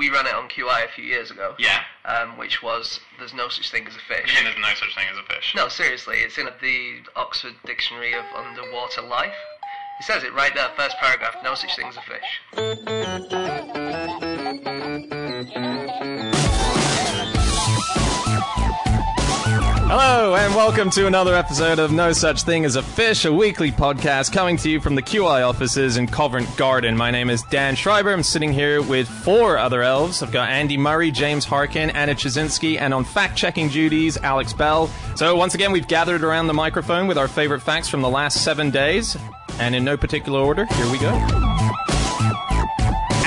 we ran it on QI a few years ago. Yeah. Um, which was there's no such thing as a You fish. think there's no such thing as a fish? No, seriously, it's in the Oxford Dictionary of Underwater Life. It says it right there, first paragraph. No such thing as a fish. Hello, and welcome to another episode of No Such Thing as a Fish, a weekly podcast coming to you from the QI offices in Covent Garden. My name is Dan Schreiber. I'm sitting here with four other elves. I've got Andy Murray, James Harkin, Anna Ptaszynski, and on fact checking duties, Alex Bell. So, once again, we've gathered around the microphone with our favorite facts from the last seven days. And in no particular order, here we go.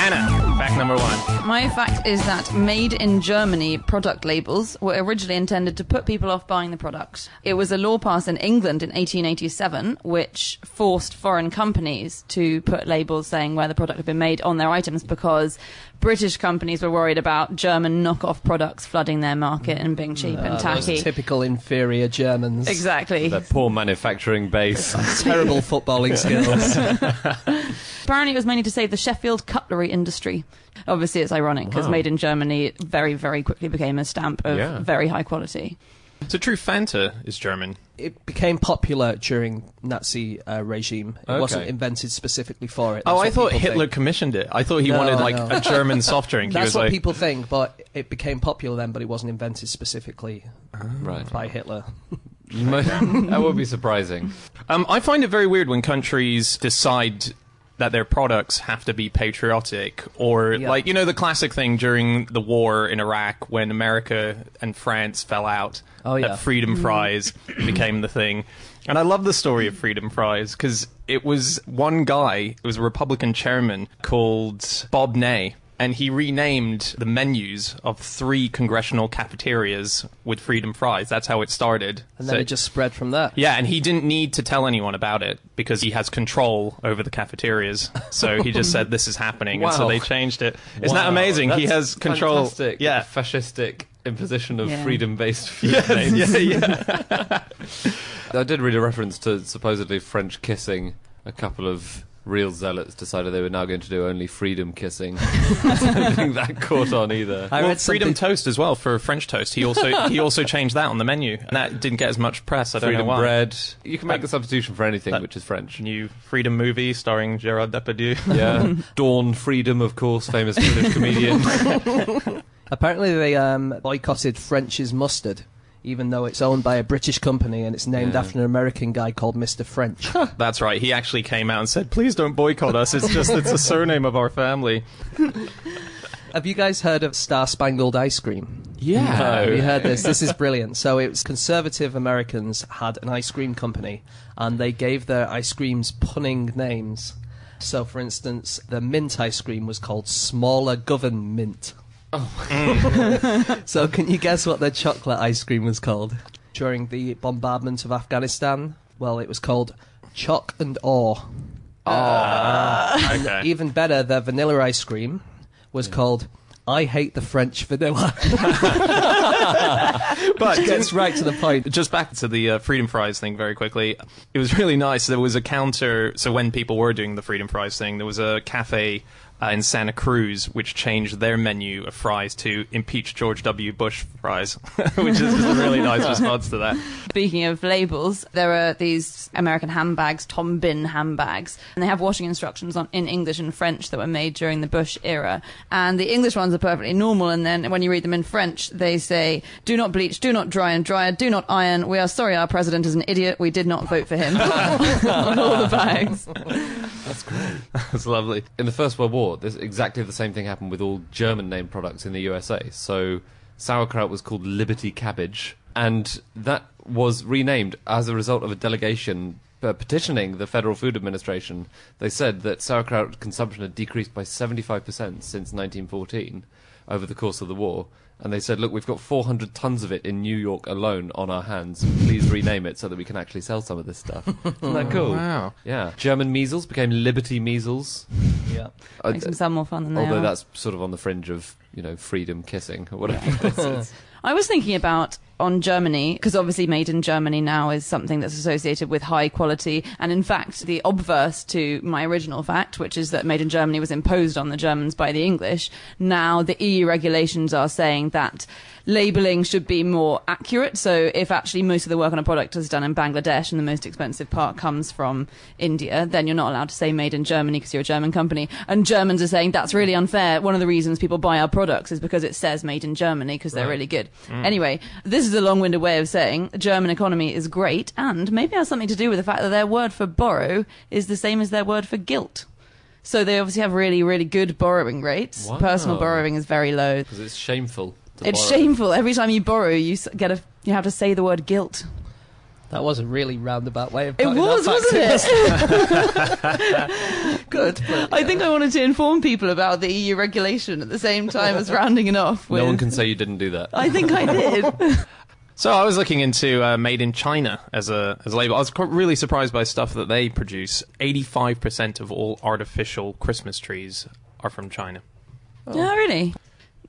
Anna, fact number one. My fact is that made in Germany product labels were originally intended to put people off buying the product. It was a law passed in England in 1887 which forced foreign companies to put labels saying where the product had been made on their items because British companies were worried about German knockoff products flooding their market and being cheap and ah, tacky. Typical inferior Germans. Exactly. Their poor manufacturing base. Terrible footballing skills. Apparently, it was mainly to save the Sheffield cutlery industry. Obviously, it's ironic because Wow. made in Germany very, very quickly became a stamp of Yeah. very high quality. So, true Fanta is German. it became popular during Nazi uh, regime. It Okay. wasn't invented specifically for it. Oh, I what thought people Hitler think. commissioned it. I thought he No, wanted like no. a German soft drink. he That's was what like, people think, but it became popular then. But it wasn't invented specifically right. by Hitler. that would be surprising. Um, I find it very weird when countries decide that their products have to be patriotic or Yeah. like you know the classic thing during the war in Iraq when America and France fell out Oh, yeah. that freedom mm-hmm. fries became the thing and I love the story of freedom fries because it was one guy it was a Republican chairman called Bob Ney and he renamed the menus of three congressional cafeterias with freedom fries that's how it started And then So- it just spread from there. yeah, and he didn't need to tell anyone about it because he has control over the cafeterias. So he just said this is happening, and so they changed it. Isn't that Wow, amazing? He has control. Fantastic. Yeah. Fascistic imposition of Yeah. freedom-based food Yes, names. yeah, yeah. I did read a reference to supposedly French kissing. A couple of real zealots decided they were now going to do only freedom kissing. I don't think that caught on either. I well, read freedom something- toast as well for French toast. He also he also changed that on the menu, and that didn't get as much press. I don't freedom know why. bread. You can make the substitution for anything which is French. New freedom movie starring Gerard Depardieu. Yeah. Dawn Freedom, of course, famous British comedian. Apparently, they um, boycotted French's mustard, even though it's owned by a British company and it's named Yeah. after an American guy called Mr. French. That's right. He actually came out and said, "Please don't boycott us. It's just it's a surname of our family." Have you guys heard of Star Spangled Ice Cream? Yeah. Have you heard this? This is brilliant. So it was conservative Americans had an ice cream company, and they gave their ice creams punning names. So, for instance, the mint ice cream was called Smaller Government. Oh. so, can you guess what their chocolate ice cream was called during the bombardment of Afghanistan? Well, it was called Choc and Awe. Okay. Even better, their vanilla ice cream was called I Hate the French Vanilla. but it Gets right to the point. just back to the uh, freedom fries thing very quickly it was really nice there was a counter so when people were doing the freedom fries thing there was a cafe uh, in Santa Cruz which changed their menu of fries to impeach George W. Bush fries which is a really nice response to that Speaking of labels, there are these American handbags, Tom Bihn handbags, and they have washing instructions on in English and French that were made during the Bush era. And the English ones are perfectly normal, and then when you read them in French, they say, "Do not bleach, do not dry and dryer, do not iron. We are sorry, our president is an idiot. We did not vote for him." on all the bags. That's great That's lovely in the First World War, this, exactly the same thing happened with all German name products in the USA. So sauerkraut was called Liberty Cabbage, and that was renamed as a result of a delegation uh, petitioning the Federal Food Administration. They said that sauerkraut consumption had decreased by 75% since 1914 over the course of the war. And they said, "Look, we've got 400 tons of it in New York alone on our hands. Please rename it so that we can actually sell some of this stuff." Isn't that cool? Wow. Yeah. German measles became Liberty measles. Yeah. Uh, Makes them sound more fun than they although are. that's sort of on the fringe of you know freedom kissing or whatever. it is. I was thinking about on Germany, because obviously made in Germany now is something that's associated with high quality. And in fact, the obverse to my original fact, which is that made in Germany was imposed on the Germans by the English, now the EU regulations are saying that labeling should be more accurate. So if actually most of the work on a product is done in Bangladesh and the most expensive part comes from India, then you're not allowed to say made in Germany because you're a German company. And Germans are saying that's really unfair. One of the reasons people buy our products is because it says made in Germany because they're really good. Mm. Anyway, this is a long-winded way of saying the German economy is great and maybe has something to do with the fact that their word for borrow is the same as their word for guilt. So they obviously have really, really good borrowing rates. Wow. Personal borrowing is very low. Because it's shameful. To It's borrow. shameful. Every time you borrow, you get a you have to say the word guilt. That was a really roundabout way of It putting was, that wasn't it? Good. But, I think I wanted to inform people about the EU regulation at the same time as rounding it off. With, No one can say you didn't do that. I think I did. So I was looking into uh, made in China as a as a label. I was quite really surprised by stuff that they produce. Eighty five percent of all artificial Christmas trees are from China. Yeah, really.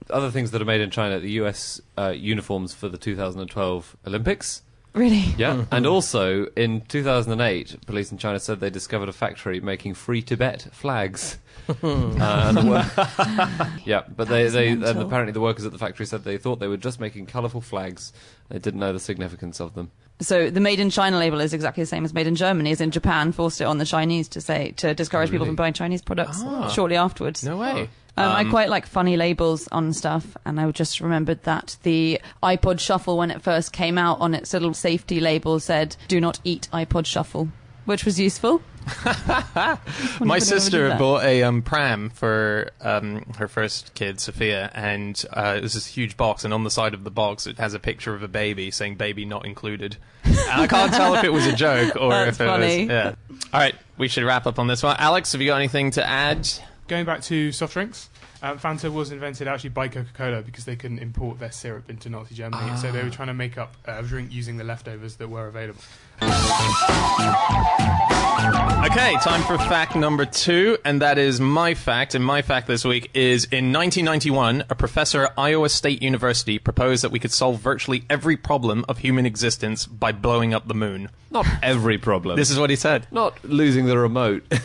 Other things that are made in China: the U.S. Uh, uniforms for the 2012 Olympics. Really. Yeah, and also in 2008, police in China said they discovered a factory making free Tibet flags. uh, and the wor- yeah, but they, they and mental. apparently the workers at the factory said they thought they were just making colourful flags. They didn't know the significance of them. So the made in China label is exactly the same as made in Germany, as in Japan forced it on the Chinese to say to discourage people Really? from buying Chinese products Ah. shortly afterwards. No way. Um, I Um, quite like funny labels on stuff, and I just remembered that the iPod Shuffle, when it first came out, on its little safety label said "Do not eat iPod Shuffle," which was useful. My sister anyone did that. bought a um, pram for um, her first kid, Sophia, and uh, it was this huge box, and on the side of the box it has a picture of a baby saying "baby not included." and I can't tell if it was a joke or That's if it funny. was. Yeah. All right, we should wrap up on this one. Alex, have you got anything to add? Going back to soft drinks, um, Fanta was invented actually by Coca-Cola because they couldn't import their syrup into Nazi Germany, so they were trying to make up a drink using the leftovers that were available. Okay, time for fact number two, and that is my fact. And my fact this week is in 1991, a professor at Iowa State University proposed that we could solve virtually every problem of human existence by blowing up the moon. Not every problem. This is what he said. not losing the remote. I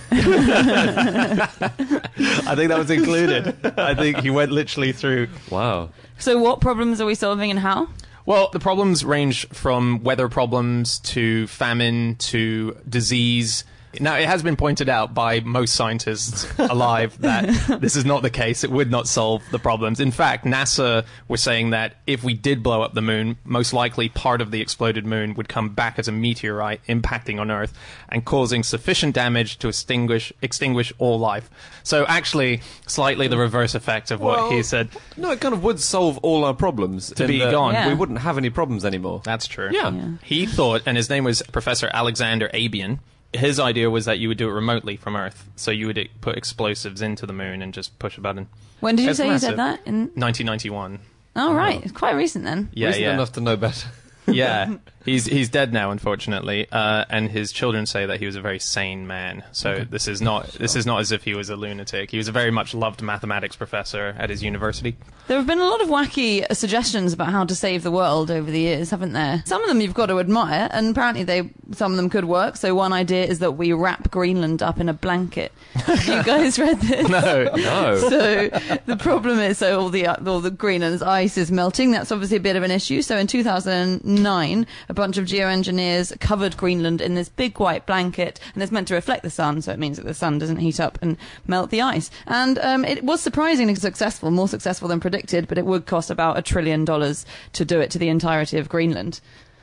think that was included. I think he went literally through. wow. So, what problems are we solving and how? Well, the problems range from weather problems to famine to disease. Now, it has been pointed out by most scientists alive that this is not the case. It would not solve the problems. In fact, NASA was saying that if we did blow up the moon, most likely part of the exploded moon would come back as a meteorite impacting on Earth and causing sufficient damage to extinguish extinguish all life. So, actually, slightly the reverse effect of what Well, he said. No, it kind of would solve all our problems. To be that gone. Yeah. We wouldn't have any problems anymore. That's true. Yeah. Yeah. He thought, and his name was Professor Alexander Abian. His idea was that you would do it remotely from Earth. So you would put explosives into the moon and just push a button. When did you It's say massive. you said that? In 1991. oh, right, it's quite recent then. Yeah, Recent yeah. enough to know better. yeah. He's he's dead now, unfortunately, uh, and his children say that he was a very sane man. So this is not this is not as if he was a lunatic. He was a very much loved mathematics professor at his university. There have been a lot of wacky uh, suggestions about how to save the world over the years, haven't there? Some of them you've got to admire, and apparently they some of them could work. So one idea is that we wrap Greenland up in a blanket. Have you guys read this? No. No. so the problem is, so all the uh, all the Greenland's ice is melting. That's obviously a bit of an issue. So in 2009, a bunch of geoengineers covered Greenland in this big white blanket, and it's meant to reflect the sun, so it means that the sun doesn't heat up and melt the ice. And um, it was surprisingly successful, more successful than predicted. But it would cost about a trillion dollars to do it to the entirety of Greenland.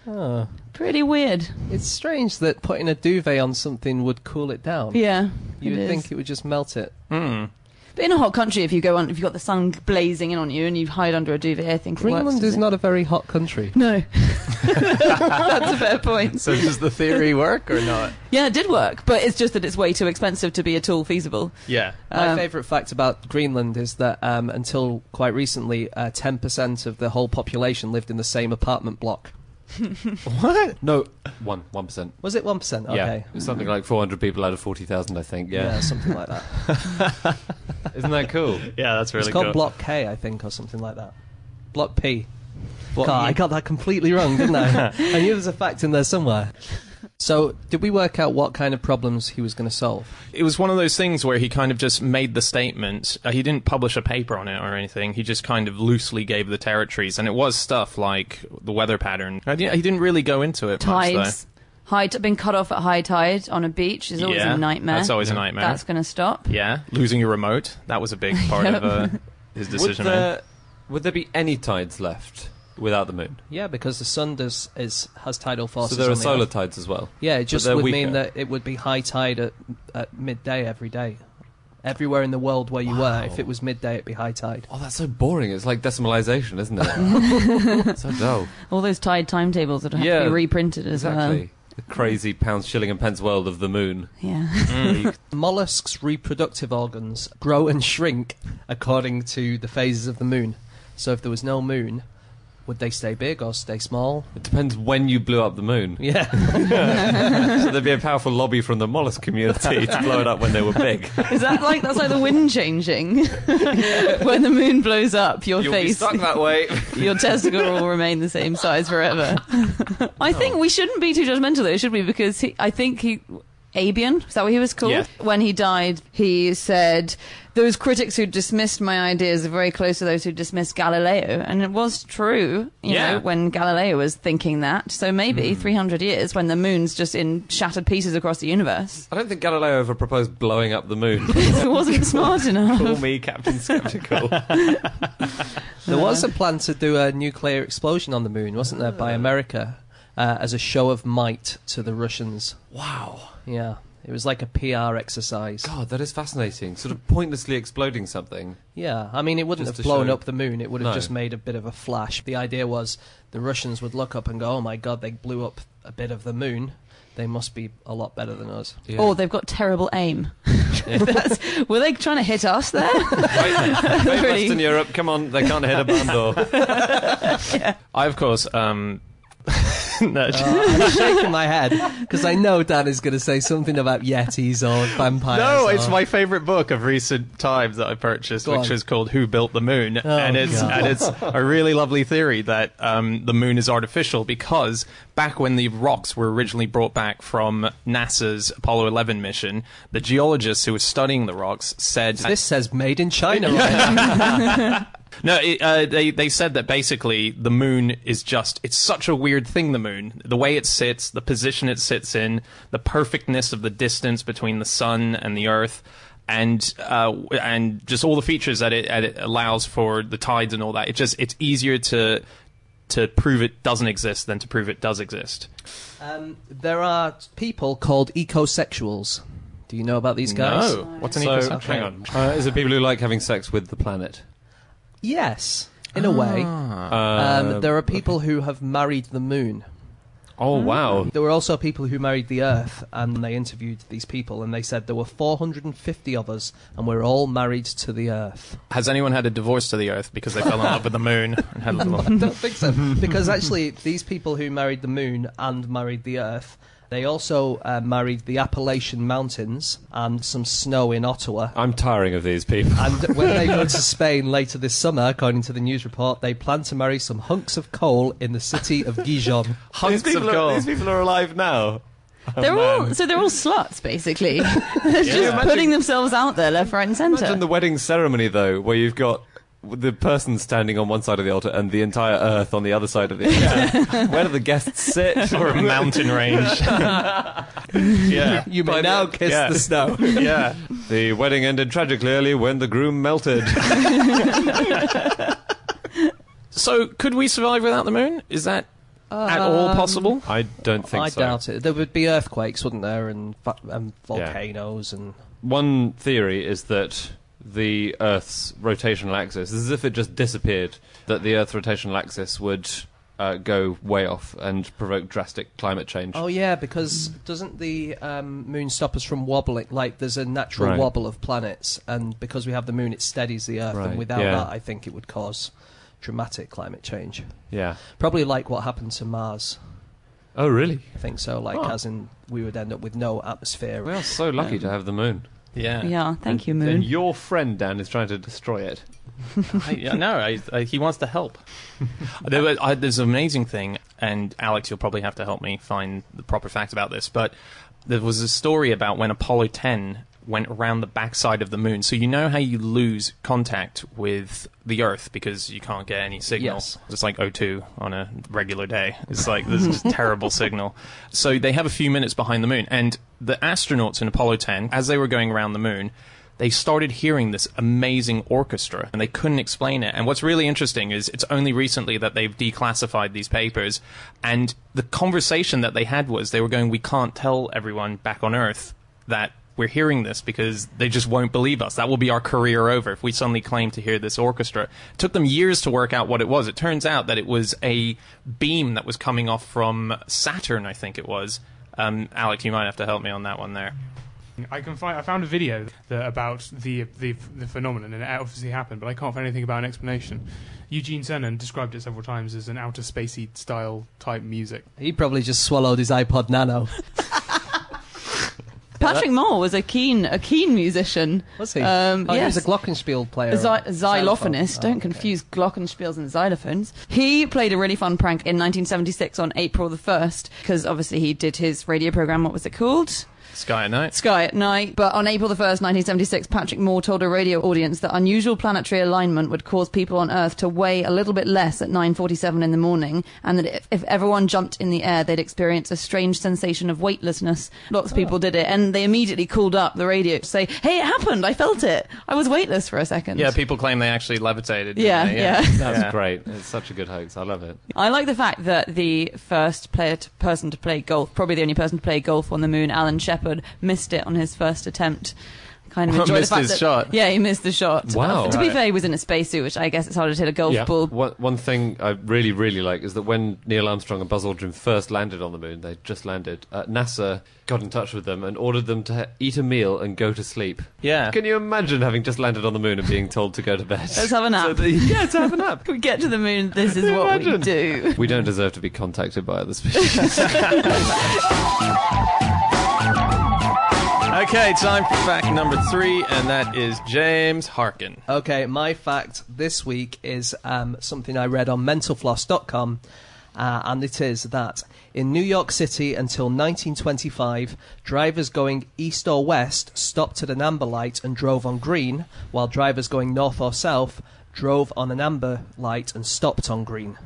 Oh. Pretty weird. It's strange that putting a duvet on something would cool it down. Yeah. You it would is. think it would just melt it. Hmm. But in a hot country, if you go on, if you've got the sun blazing in on you and you hide under a duvet, I think Greenland works, is doesn't a very hot country. No, that's a fair point. So does the theory work or not? Yeah, it did work, but it's just that it's way too expensive to be at all feasible. Yeah. My Um, favourite fact about Greenland is that um, until quite recently, uh, 10% of the whole population lived in the same apartment block. What? No, one one percent. Was it 1%? Yeah, Okay. it was something like 400 people out of 40,000, I think. Yeah, something like that. Isn't that cool? Yeah, that's really it's called cool. Block K, I think, or something like that. Block P. Block God, E. I got that completely wrong, didn't I? I knew there was a fact in there somewhere. So, did we work out what kind of problems he was going to solve? It was one of those things where he kind of just made the statement. Uh, he didn't publish a paper on it or anything. He just kind of loosely gave the territories, and it was stuff like the weather pattern. Didn't- he didn't really go into it much, though. Tides, high t- being cut off at high tide on a beach is always Yeah, a nightmare. That's always a nightmare. That's going to stop. yeah, losing your remote. That was a big part of uh, his Would decision. there, would there be any tides left without the moon? Yeah, because the sun does is has tidal forces. So forces. there are the solar Earth. tides as well. Yeah, it just they're would weaker. mean that it would be high tide at, at midday every day. Everywhere in the world where you were, if Wow. it was midday, it'd be high tide. Oh, that's so boring. It's like decimalization, isn't it? so dull. All those tide timetables that have Yeah, to be reprinted as well. Exactly. The crazy pounds, shilling, and pence world of the moon. Yeah. Mm. Mollusks' reproductive organs grow and shrink according to the phases of the moon. So if there was no moon, would they stay big or stay small? It depends when you blew up the moon. Yeah. so there'd be a powerful lobby from the mollusk community to blow it up when they were big. Is that like that's like the wind changing? when the moon blows up, your You'll be face, stuck that way. your testicle will remain the same size forever. I think we shouldn't be too judgmental though, should we? Because he, I think he. Abian, is that what he was called? Yeah. When he died, he said, Those critics who dismissed my ideas are very close to those who dismissed Galileo. And it was true, you Yeah. know, when Galileo was thinking that. So maybe hmm. 300 years when the moon's just in shattered pieces across the universe. I don't think Galileo ever proposed blowing up the moon. it wasn't smart enough. Call me Captain Skeptical. There was a uh. plan to do a nuclear explosion on the moon, wasn't there, by uh. America uh, as a show of might to the Russians. wow. Yeah. It was like a PR exercise. God, that is fascinating. Sort of pointlessly exploding something. Yeah, I mean, it wouldn't Just have to blown show- up the moon. It would have No. just made a bit of a flash. The idea was the Russians would look up and go, "Oh my God, they blew up a bit of the moon. They must be a lot better than us." Yeah. Or they've got terrible aim. That's, were they trying to hit us there? Right, very Really? Western Europe, come on, they can't hit a barn door. I, of course, um, no, Uh, I'm shaking my head because I know Dan is going to say something about yetis or vampires. No, it's or- my favorite book of recent times that I purchased, Go which on. is called "Who Built the Moon," Oh, and it's God. and it's a really lovely theory that um, the moon is artificial because back when the rocks were originally brought back from NASA's Apollo 11 mission, the geologists who were studying the rocks said This says "Made in China." Right? no, it, uh, they they said that basically the moon is just it's such a weird thing. The moon, the way it sits, the position it sits in, the perfectness of the distance between the sun and the Earth, and uh, and just all the features that it, that it allows for the tides and all that. It just it's easier to to prove it doesn't exist than to prove it does exist. um, there are people called ecosexuals. Do you know about these guys? No, what's an so, ecosexual? hang on. Uh, is it people who like having sex with the planet? Yes, in a way. Uh, Um, there are people who have married the moon. Oh, wow. There were also people who married the Earth, and they interviewed these people, and they said there were 450 of us, and we're all married to the Earth. Has anyone had a divorce to the Earth because they fell in love with the moon and had a little? I don't think so, because actually, these people who married the moon and married the Earth, they also uh, married the Appalachian Mountains and some snow in Ottawa. I'm tiring of these people. And when they go to Spain later this summer, according to the news report, they plan to marry some hunks of coal in the city of Gijon. Hunks these, of people are, these people are alive now. They're all so they're all sluts basically. they're just imagine- putting themselves out there left, right, and Imagine centre. the wedding ceremony, though, where you've got the person standing on one side of the altar and the entire earth on the other side of the altar. Where do the guests sit? or a mountain range. yeah. You may By now the- kiss yeah. the snow. Yeah. The wedding ended tragically early when the groom melted. So, could we survive without the moon? Is that at all um, possible? I don't think so. I so. doubt it. There would be earthquakes, wouldn't there, and, and volcanoes and. One theory is that the Earth's rotational axis. It's as if it just disappeared. That the Earth's rotational axis would uh, go way off and provoke drastic climate change. Oh yeah, because doesn't the um, moon stop us from wobbling? Like there's a natural Right. wobble of planets, and because we have the moon, it steadies the Earth, Right, and without yeah. that, I think it would cause dramatic climate change. Yeah. Probably like what happened to Mars. Oh, really? I think so. Like Oh. as in, we would end up with no atmosphere. We are so lucky Um, to have the moon. Yeah. Yeah, thank And- you, Moon. And your friend Dan is trying to destroy it. I, no, I, I, he wants to help. there was, I, there's an amazing thing, and Alex, you'll probably have to help me find the proper facts about this. But there was a story about when Apollo 10 went around the backside of the moon. So you know how you lose contact with the Earth because you can't get any signal. Yes. It's like O2 on a regular day. It's like this is terrible signal. So they have a few minutes behind the moon, and the astronauts in Apollo 10, as they were going around the moon, they started hearing this amazing orchestra and they couldn't explain it. And what's really interesting is it's only recently that they've declassified these papers. And the conversation that they had was they were going, We can't tell everyone back on Earth that we're hearing this because they just won't believe us. That will be our career over if we suddenly claim to hear this orchestra. It took them years to work out what it was. It turns out that it was a beam that was coming off from Saturn, I think it was. Um, Alex, you might have to help me on that one there. I can find. I found a video that, about the, the the phenomenon, and it obviously happened, but I can't find anything about an explanation. Eugene Cernan described it several times as an outer spacey style type music. He probably just swallowed his iPod Nano. Patrick Moore was a keen a keen musician. Was he? Um, oh, yes. he was a glockenspiel player. A, xy- xylophonist. Don't Oh, okay. confuse glockenspiels and xylophones. He played a really fun prank in 1976 on April the 1st, because obviously he did his radio program. What was it called? Sky at night. Sky at Night. But on April the 1st, 1976, Patrick Moore told a radio audience that unusual planetary alignment would cause people on Earth to weigh a little bit less at 9.47 in the morning, and that if, if everyone jumped in the air, they'd experience a strange sensation of weightlessness. Lots of people did it, and they immediately called up the radio to say, hey, it happened, I felt it. I was weightless for a second. Yeah, people claim they actually levitated. didn't Yeah, they? yeah. That's Yeah. great. It's such a good hoax. I love it. I like the fact that the first player to, person to play golf, probably the only person to play golf on the moon, Alan Shepard, missed it on his first attempt. Kind of enjoy Missed the fact his that, shot. Yeah, he missed the shot. Wow. To be fair, he was in a spacesuit, which I guess it's harder to hit a golf Yeah. ball. One, one thing I really, really like is that when Neil Armstrong and Buzz Aldrin first landed on the moon, they just landed, uh, NASA got in touch with them and ordered them to ha- eat a meal and go to sleep. Yeah. Can you imagine having just landed on the moon and being told to go to bed? Let's have a nap. So the- yeah, to have a nap. Can we get to the moon? This is you what we imagine? do. We don't deserve to be contacted by other species. Okay, time for fact number three, and that is James Harkin. Okay, my fact this week is um, something I read on mentalfloss.com, uh, and it is that in New York City until 1925, drivers going east or west stopped at an amber light and drove on green, while drivers going north or south drove on an amber light and stopped on green.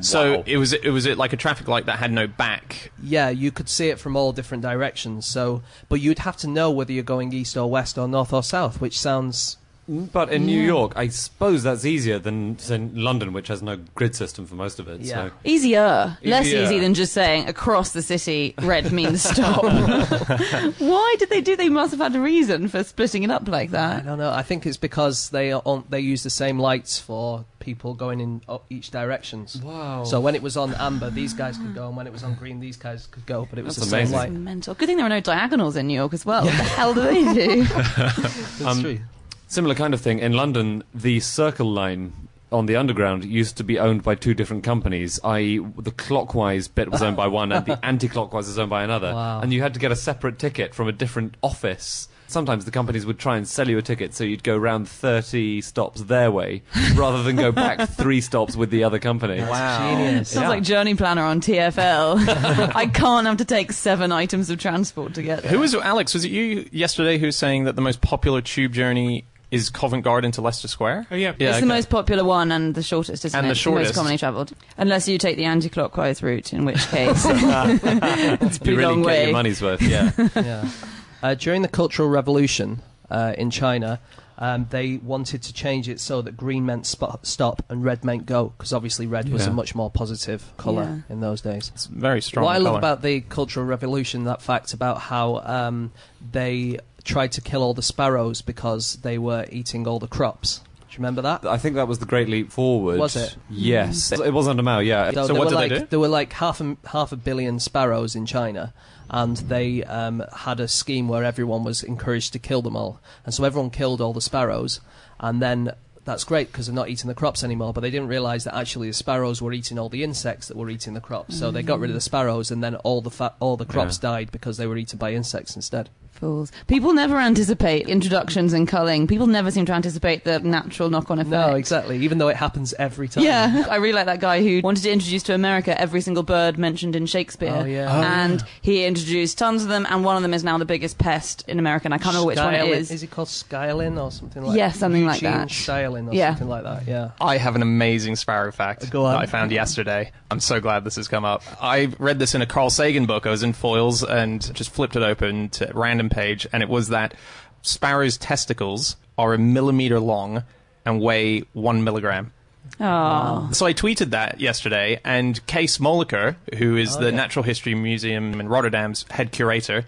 So Wow. it was it was it like a traffic light that had no back. Yeah, you could see it from all different directions. So, but you'd have to know whether you're going east or west or north or south, which sounds mm, but in New York, I suppose that's easier than, than London, which has no grid system for most of it. Yeah. So. Easier. Less easy than just saying across the city, red means stop. Why did they do? They must have had a reason for splitting it up like that. I don't know. I think it's because they are on, they use the same lights for people going in o- each directions. Wow. So when it was on amber, these guys could go, and when it was on green, these guys could go. But it was That's the amazing. same light. Mental. Good thing there were no diagonals in New York as well. What the hell do they do? That's Um, true. Similar kind of thing. In London, the Circle Line on the Underground used to be owned by two different companies, i.e., the clockwise bit was owned by one and the anti clockwise was owned by another. Wow. And you had to get a separate ticket from a different office. Sometimes the companies would try and sell you a ticket so you'd go round 30 stops their way rather than go back three stops with the other company. Genius. Sounds Yeah. like Journey Planner on TFL. I can't have to take seven items of transport to get there. Who was Alex? Was it you yesterday who was saying that the most popular tube journey is Covent Garden to Leicester Square? Oh yeah, Yeah, it's okay. the most popular one and the shortest, isn't And it? the shortest. most commonly travelled. Unless you take the anti-clockwise route, in which case it's a pretty You really long get way. your money's worth. Yeah. yeah. Uh, during the Cultural Revolution uh, in China, um, they wanted to change it so that green meant spot, stop and red meant go, because obviously red was a Yeah. much more positive colour in those days. It's very strong. what I love colour. about the Cultural Revolution, that fact about how um, they tried to kill all the sparrows because they were eating all the crops. Do you remember that? I think that was the Great Leap Forward. Was it? Yes, it was under Mao. Yeah, So, there what were did they like do? there were like half a half a billion sparrows in China, and they um, had a scheme where everyone was encouraged to kill them all, and so everyone killed all the sparrows, and then. That's great because they're not eating the crops anymore, but they didn't realise that actually the sparrows were eating all the insects that were eating the crops. So they got rid of the mm. sparrows, and then all the fa- all the crops died because they were eaten by insects instead. Fools. People never anticipate introductions and culling. People never seem to anticipate the natural knock-on effect. No, exactly. Even though it happens every time. Yeah, I really like that guy who wanted to introduce to America every single bird mentioned in Shakespeare. Oh, yeah. Oh, and he introduced tons of them, and one of them is now the biggest pest in America. And I can't remember which one it Skylin- is. it called Skylin or something like Yeah, something like that. Skylin or Yeah. something like that, yeah. I have an amazing sparrow fact Go on. that I found yesterday. I'm so glad this has come up. I read this in a Carl Sagan book. I was in Foyles and just flipped it open to a random page, and it was that sparrows' testicles are a millimeter long and weigh one milligram. Oh, So I tweeted that yesterday, and Kees Moeliker, who is oh, the yeah. Natural History Museum in Rotterdam's head curator,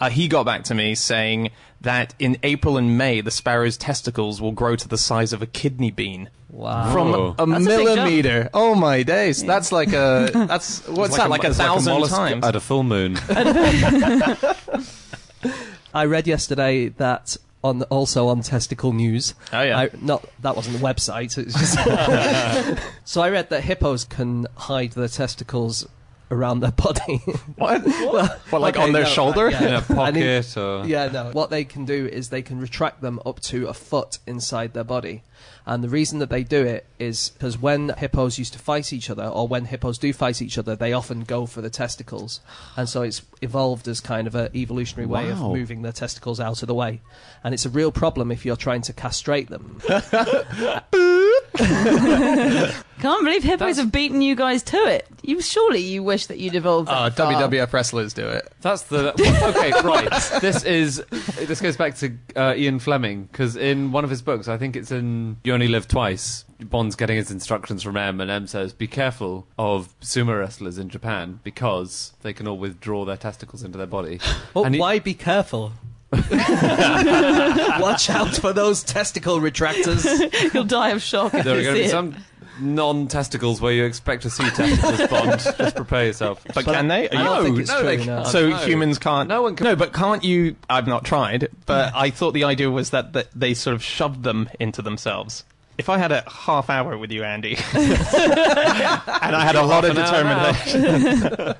uh, he got back to me saying that in April and May, the sparrow's testicles will grow to the size of a kidney bean. Wow. From a That's a big millimeter. Oh my days. That's like a that's what's that like a it's thousand mollusk times. at a full moon. I read yesterday that on also on Testicle News. Oh, yeah. I, not that wasn't the website. It's just so I read that hippos can hide their testicles around their body. what? what like Okay, on their no, shoulder? right, yeah. in a I need- pocket or yeah, no. What they can do is they can retract them up to a foot inside their body. And the reason that they do it is because when hippos used to fight each other, or when hippos do fight each other, they often go for the testicles. And so it's evolved as kind of an evolutionary way of moving their testicles out of the way. And it's a real problem if you're trying to castrate them. can't believe hippos have beaten you guys to it. You surely you wish that you'd evolved. Oh, that far. WWF wrestlers do it. That's the okay, right. This is this goes back to uh, Ian Fleming because in one of his books, I think it's in You Only Live Twice. Bond's getting his instructions from M, and M says, "Be careful of sumo wrestlers in Japan because they can all withdraw their testicles into their body." But And he- why be careful? Watch out for those testicle retractors. You'll die of shock if There are you going to see be it. some non-testicles where you expect to see testicles. Bond, just prepare yourself. But, can they? Are I you- don't think it's no, true. they no. can't. so no. humans can't. No one can- No, but can't you? I've not tried, but I thought the idea was that, that they sort of shoved them into themselves. If I had a half hour with you, Andy, and I had a lot of Half an hour. determination,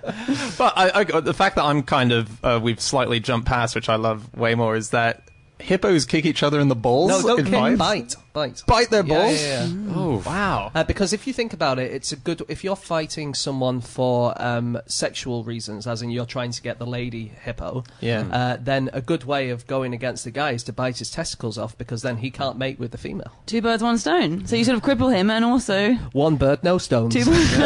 but I, I, the fact that I'm kind of uh, we've slightly jumped past, which I love way more, is that hippos kick each other in the balls. No, don't in bite, bite. Bite their balls. yeah, yeah. Oh, Wow. Uh, because if you think about it, it's a good. If you're fighting someone for um, sexual reasons, as in you're trying to get the lady hippo, Yeah. uh, then a good way of going against the guy is to bite his testicles off because then he can't mate with the female. Two birds, one stone. So you sort of cripple him, and also One bird, no stones. two birds.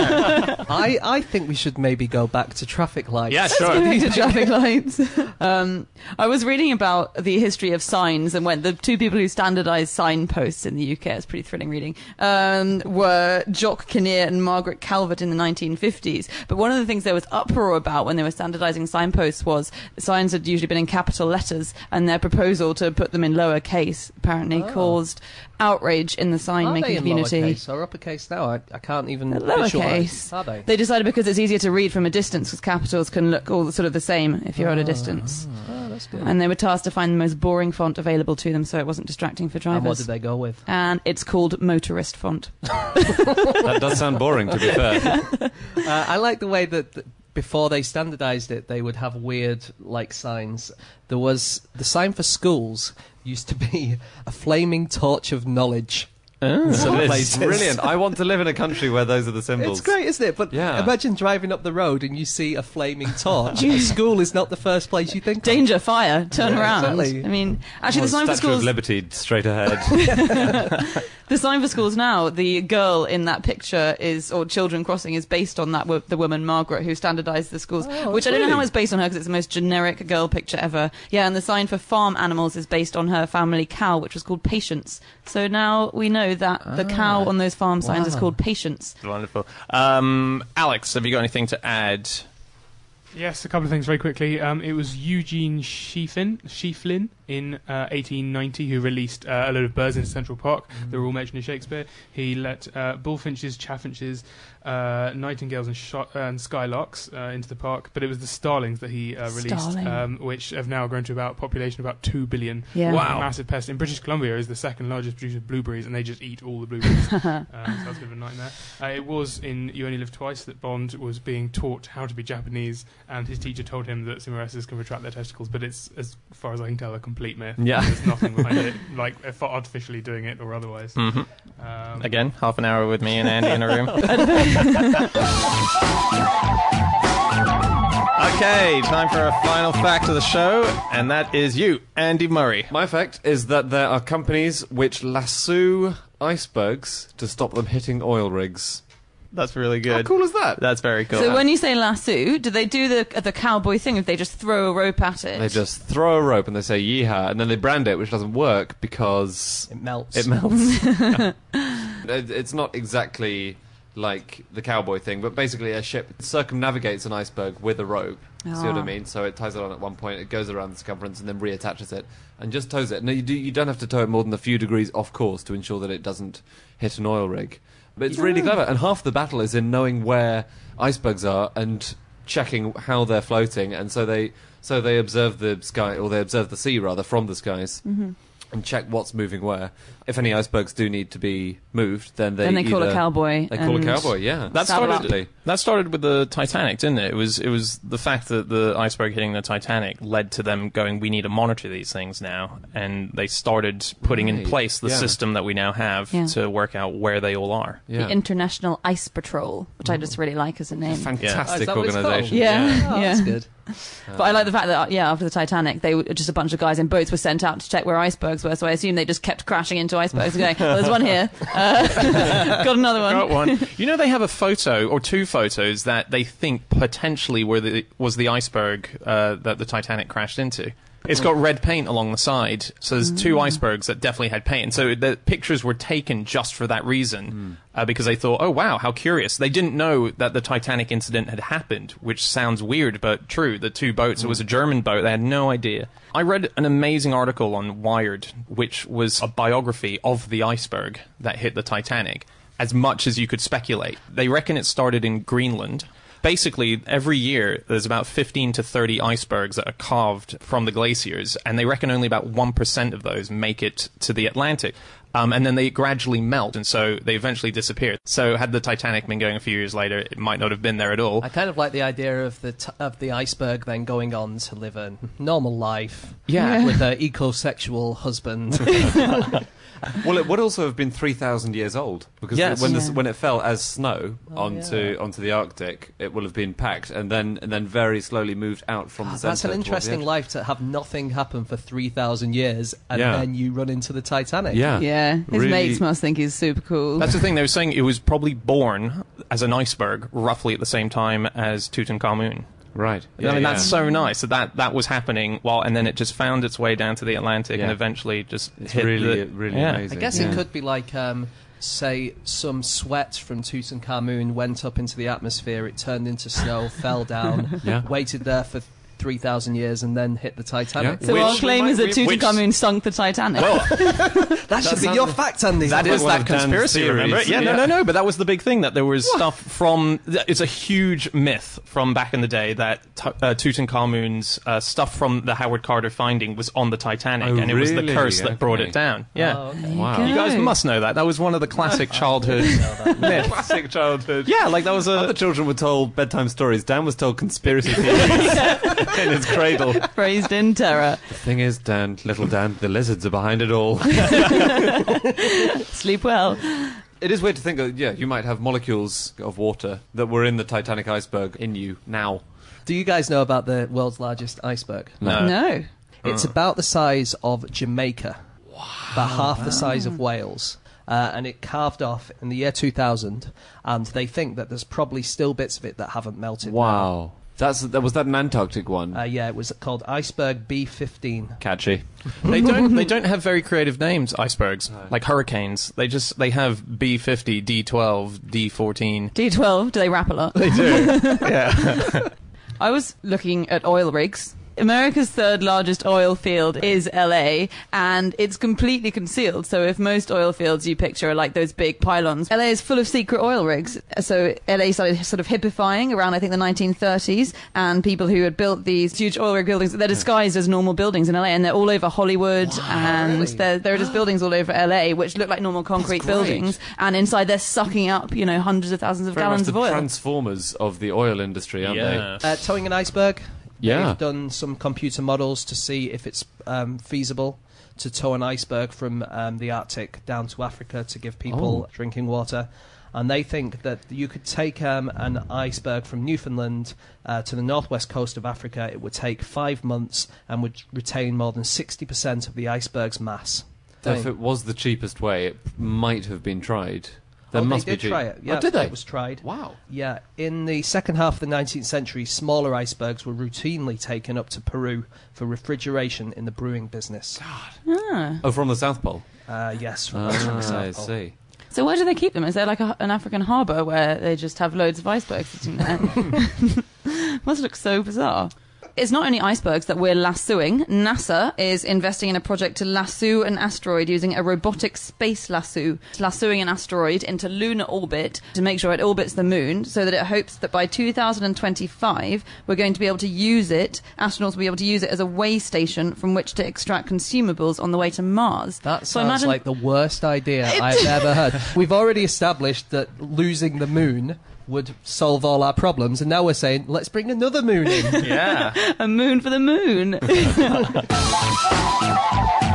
I, I think we should maybe go back to traffic lights. Yeah, sure. to traffic lights. Um, I was reading about the history of signs and when the two people who standardised signposts in the UK, it's pretty thrilling reading, um, were Jock Kinnear and Margaret Calvert in the 1950s. But one of the things there was uproar about when they were standardising signposts was signs had usually been in capital letters and their proposal to put them in lower case apparently caused outrage in the sign making in community. lowercase or uppercase now? I, I can't even lowercase. Are they? They decided because it's easier to read from a distance because capitals can look all sort of the same if you're at a distance. Oh, that's good. And they were tasked to find the most boring font available to them so it wasn't distracting for And what drivers. did they go with? And it's called motorist font. that does sound boring. To be fair, Uh, I like the way that th- before they standardized it, they would have weird like signs. There was the sign for schools used to be a flaming torch of knowledge. Oh. Some It's brilliant. I want to live in a country where those are the symbols. It's great, isn't it? But Yeah. imagine driving up the road and you see a flaming torch. School is not the first place you think. of. Danger, fire, turn Yeah, around. exactly. I mean, actually, Or the sign for Statue of schools. Liberty straight ahead. The sign for schools now, the girl in that picture is, or children crossing, is based on that wo- the woman Margaret who standardised the schools. Oh, which I don't know how really? it's based on her because it's the most generic girl picture ever. Yeah, and the sign for farm animals is based on her family cow, which was called Patience. So now we know that the cow on those farm signs is called Patience. Wonderful. Um, Alex, have you got anything to add? Yes, a couple of things very quickly. Um, it was Eugene Schieffelin, Schieffelin in uh, 1890 who released uh, a load of birds into Central Park. They were all mentioned in Shakespeare. He let uh, bullfinches, chaffinches, uh, nightingales, and, sh- and skylarks uh, into the park, but it was the starlings that he uh, released, Starling. um, which have now grown to about a population of about two billion. Yeah. Wow. Massive pest. In British Columbia is the second largest producer of blueberries, and they just eat all the blueberries. um, so that's a bit of a nightmare. Uh, it was in You Only Live Twice that Bond was being taught how to be Japanese, and his teacher told him that Cimareses can retract their testicles, but it's, as far as I can tell, a complete myth. Yeah. There's nothing behind it, like if artificially doing it or otherwise. hmm Um, Again, half an hour with me and Andy in a room. okay, time for our final fact of the show, and that is you, Andy Murray. My fact is that there are companies which lasso icebergs to stop them hitting oil rigs. That's really good. How cool is that? That's very cool. So when you say lasso, do they do the the cowboy thing if they just throw a rope at it? They just throw a rope and they say yeehaw, and then they brand it, which doesn't work because It melts. it melts. It- it's not exactly like the cowboy thing, but basically a ship circumnavigates an iceberg with a rope. See what I Ah. mean? So it ties it on at one point, it goes around the circumference, and then reattaches it and just tows it. No, you do. You don't have to tow it more than a few degrees off course to ensure that it doesn't hit an oil rig. But it's really clever, and half the battle is in knowing where icebergs are and checking how they're floating, and so they so they observe the sky or they observe the sea rather from the skies. Mm-hmm. And check what's moving where. If any icebergs do need to be moved, then they then they call a cowboy. They call a cowboy, yeah. That started. That started with the Titanic, didn't it? It was it was the fact that the iceberg hitting the Titanic led to them going, "We need to monitor these things now," and they started putting in place the yeah. system that we now have Yeah. to work out where they all are. yeah. The International Ice Patrol, which I just really like as a name. Oh, Fantastic that what it's called? organisation. Yeah. Oh, that's Yeah. good. But I like the fact that uh, yeah, after the Titanic, they were just a bunch of guys in boats were sent out to check where icebergs were. So I assume they just kept crashing into icebergs, and going, well, "There's one here, uh, got another one." Got one. You know, they have a photo or two photos that they think potentially were the, was the iceberg uh, that the Titanic crashed into. It's got red paint along the side, so there's two mm. icebergs that definitely had paint. And so the pictures were taken just for that reason, mm. uh, because they thought, "Oh wow, how curious!" They didn't know that the Titanic incident had happened, which sounds weird but true. The two boats, it was a mm. German boat. They had no idea. I read an amazing article on Wired, which was a biography of the iceberg that hit the Titanic as much as you could speculate. They reckon it started in Greenland. Basically, every year there's about 15 to 30 icebergs that are carved from the glaciers, and they reckon only about 1% of those make it to the Atlantic. Um, and then they gradually melt, and so they eventually disappear. So, had the Titanic been going a few years later, it might not have been there at all. I kind of like the idea of the t- of the iceberg then going on to live a normal life. Yeah. with an ecosexual husband. Well, it would also have been 3,000 years old because Yes. when, Yeah. this, when it fell as snow Oh, onto yeah. onto the Arctic, it will have been packed and then and then very slowly moved out from the God, centre. that's an interesting life to have nothing happen for three thousand years, and Yeah. then you run into the Titanic. Yeah, Yeah, his Really- mates must think he's super cool. That's the thing. They were saying it was probably born as an iceberg roughly at the same time as Tutankhamun. right. I mean, Yeah, that's so nice that, that that was happening while, and then it just found its way down to the Atlantic and eventually just It's hit really the, really yeah. amazing. I guess yeah. it could be like, um, say, some sweat from Tutankhamun went up into the atmosphere, it turned into snow, fell down, Yeah. waited there for 3,000 years, and then hit the Titanic. Yeah. so Which- our claim is that which- Tutankhamun sunk the Titanic. Well, That should be your fact, Andy. that that is that conspiracy. theories. Remember? Yeah, no, Yeah. no, no. But that was the big thing that there was stuff from. It's a huge myth from back in the day that uh, Tutankhamun's uh, stuff from the Howard Carter finding was on the Titanic, Oh, and it was the really? curse that brought it down. Yeah. Oh, okay. Wow. You guys must know that. That was one of the classic childhood myths. Classic childhood. Yeah, like that was a... Other children were told bedtime stories. Dan was told conspiracy theories in his cradle. Raised in terror. The thing is, Dan, little Dan, the lizards are behind it all. Sleep well. It is weird to think that, yeah, you might have molecules of water that were in the Titanic iceberg in you now. Do you guys know about the world's largest iceberg? No. No. It's about the size of Jamaica, Wow. about half the size of Wales. Uh, and it carved off in the year 2000, and they think that there's probably still bits of it that haven't melted. now. Wow. That's that was that an Antarctic one. Uh, yeah, it was called Iceberg B15. Catchy. They don't. They don't have very creative names. Icebergs like hurricanes. They just. They have B fifty, D twelve, D fourteen. D12, do they rap a lot? They do. yeah. I was looking at oil rigs America's third largest oil field is LA, and it's completely concealed. So if most oil fields you picture are like those big pylons, LA is full of secret oil rigs. So LA started sort of hippifying around I think the 1930s, and people who had built these huge oil rig buildings, they're disguised as normal buildings in LA, and they're all over Hollywood, and really? there there are just buildings all over LA which look like normal concrete buildings, and inside they're sucking up you know hundreds of thousands of Very gallons the of oil. transformers of the oil industry, aren't Yeah. Uh, towing an iceberg. Yeah. They've done some computer models to see if it's um, feasible to tow an iceberg from um, the Arctic down to Africa to give people Oh. drinking water. And they think that you could take um, an iceberg from Newfoundland uh, to the northwest coast of Africa. It would take five months and would retain more than 60% of the iceberg's mass. If it was the cheapest way, it might have been tried. There oh, must they be did cheap. try it. Yeah, oh, did they? It was tried. Wow. Yeah, in the second half of the 19th century, smaller icebergs were routinely taken up to Peru for refrigeration in the brewing business. Ah. Oh, from the South Pole. Uh, yes, from Ah, the I South Pole. see. So where do they keep them? Is there like a, an African harbour where they just have loads of icebergs sitting there? Must look so bizarre. It's not only icebergs that we're lassoing. NASA is investing in a project to lasso an asteroid using a robotic space lasso, lassoing an asteroid into lunar orbit to make sure it orbits the moon, so that it hopes that by 2025 we're going to be able to use it. Astronauts will be able to use it as a way station from which to extract consumables on the way to Mars. That So sounds imagine- like the worst idea I've ever heard. We've already established that losing the moon would solve all our problems, and now we're saying let's bring another moon in. Yeah. a moon for the moon.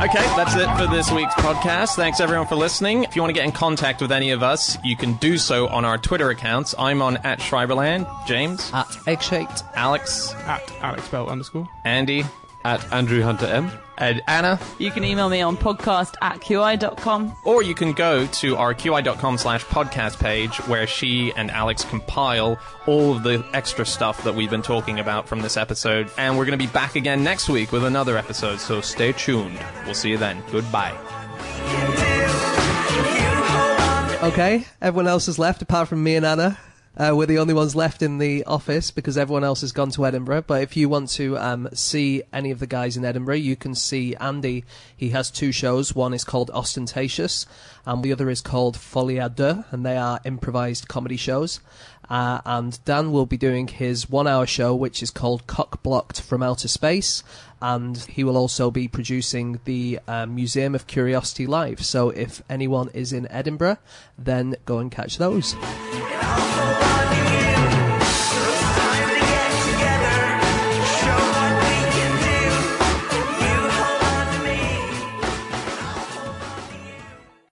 Okay, that's it for this week's podcast. Thanks everyone for listening. If you want to get in contact with any of us, you can do so on our Twitter accounts. I'm on at Schreiberland, James, At egg shaped. Alex, At Alex Bell underscore. Andy, At Andrew Hunter M. and Anna, You can email me on podcast at qi.com. or you can go to our qi.com slash podcast page where she and Alex compile all of the extra stuff that we've been talking about from this episode. And we're going to be back again next week with another episode, so stay tuned. We'll see you then. Goodbye. Okay, everyone else has left apart from me and Anna. Uh, we're the only ones left in the office because everyone else has gone to Edinburgh. But if you want to um, see any of the guys in Edinburgh, you can see Andy. He has two shows. One is called Austentatious, and the other is called Folie à deux, and they are improvised comedy shows. Uh, and Dan will be doing his one-hour show, which is called Cock Blocked from Outer Space, and he will also be producing the uh, Museum of Curiosity Live. So if anyone is in Edinburgh, then go and catch those. One